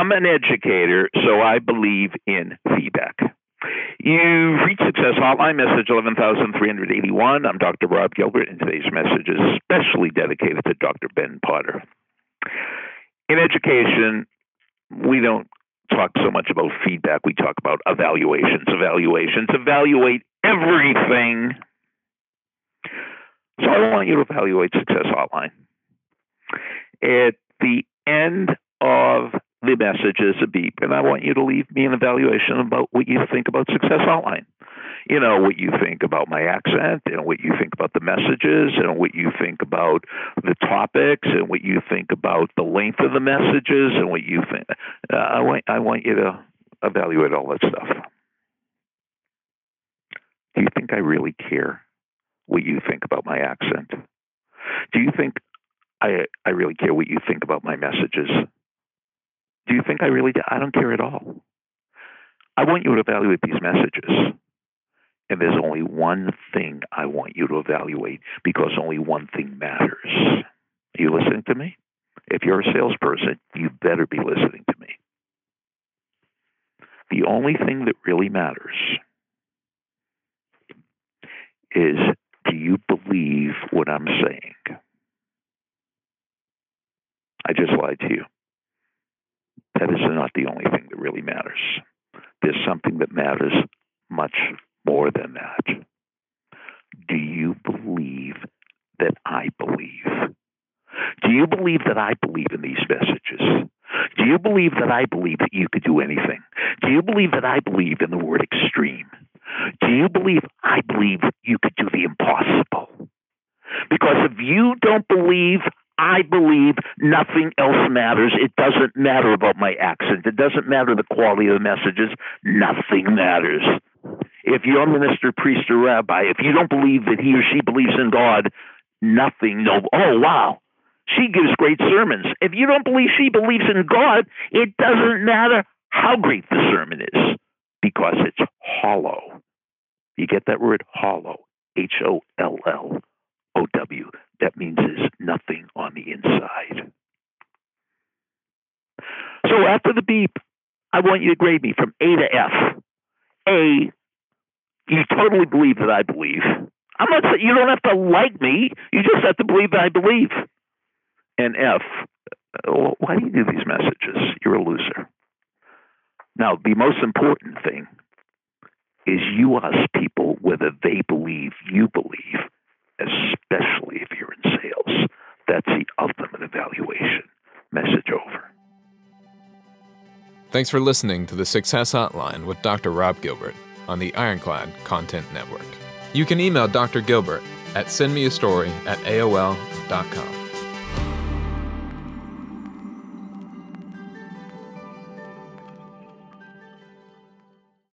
I'm an educator, so I believe in feedback. You've reached Success Hotline, message 11381. I'm Dr. Rob Gilbert, and today's message is especially dedicated to Dr. Ben Potter. In education, we don't talk so much about feedback, we talk about evaluations. Evaluations evaluate everything. So I want you to evaluate Success Hotline. At the end of the message is a beep, and I want you to leave me an evaluation about what you think about Success Hotline. You know, what you think about my accent, and what you think about the messages, and what you think about the topics, and what you think about the length of the messages, and what you think. Uh, I, want, I want you to evaluate all that stuff. Do you think I really care what you think about my accent? Do you think I, I really care what you think about my messages? Do you think I really do? I don't care at all. I want you to evaluate these messages. And there's only one thing I want you to evaluate because only one thing matters. Are you listening to me? If you're a salesperson, you better be listening to me. The only thing that really matters is do you believe what I'm saying? I just lied to you. That is not the only thing that really matters. There's something that matters much more than that. Do you believe that I believe? Do you believe that I believe in these messages? Do you believe that I believe that you could do anything? Do you believe that I believe in the word extreme? Do you believe I believe you could do the impossible? Because if you don't believe I believe nothing else matters. It doesn't matter about my accent. It doesn't matter the quality of the messages. Nothing matters. If you're minister, priest, or rabbi, if you don't believe that he or she believes in God, nothing, no, oh, wow, she gives great sermons. If you don't believe she believes in God, it doesn't matter how great the sermon is because it's hollow. You get that word hollow, H O L L O W. That means there's nothing on the inside. So after the beep, I want you to grade me from A to F. A, you totally believe that I believe. I'm not saying you don't have to like me. You just have to believe that I believe. And F, why do you do these messages? You're a loser. Now, the most important thing is you ask people whether they believe you believe especially if you're in sales. That's the ultimate evaluation. Message over. Thanks for listening to the Success Hotline with Dr. Rob Gilbert on the Ironclad Content Network. You can email Dr. Gilbert at sendmeastory at AOL.com.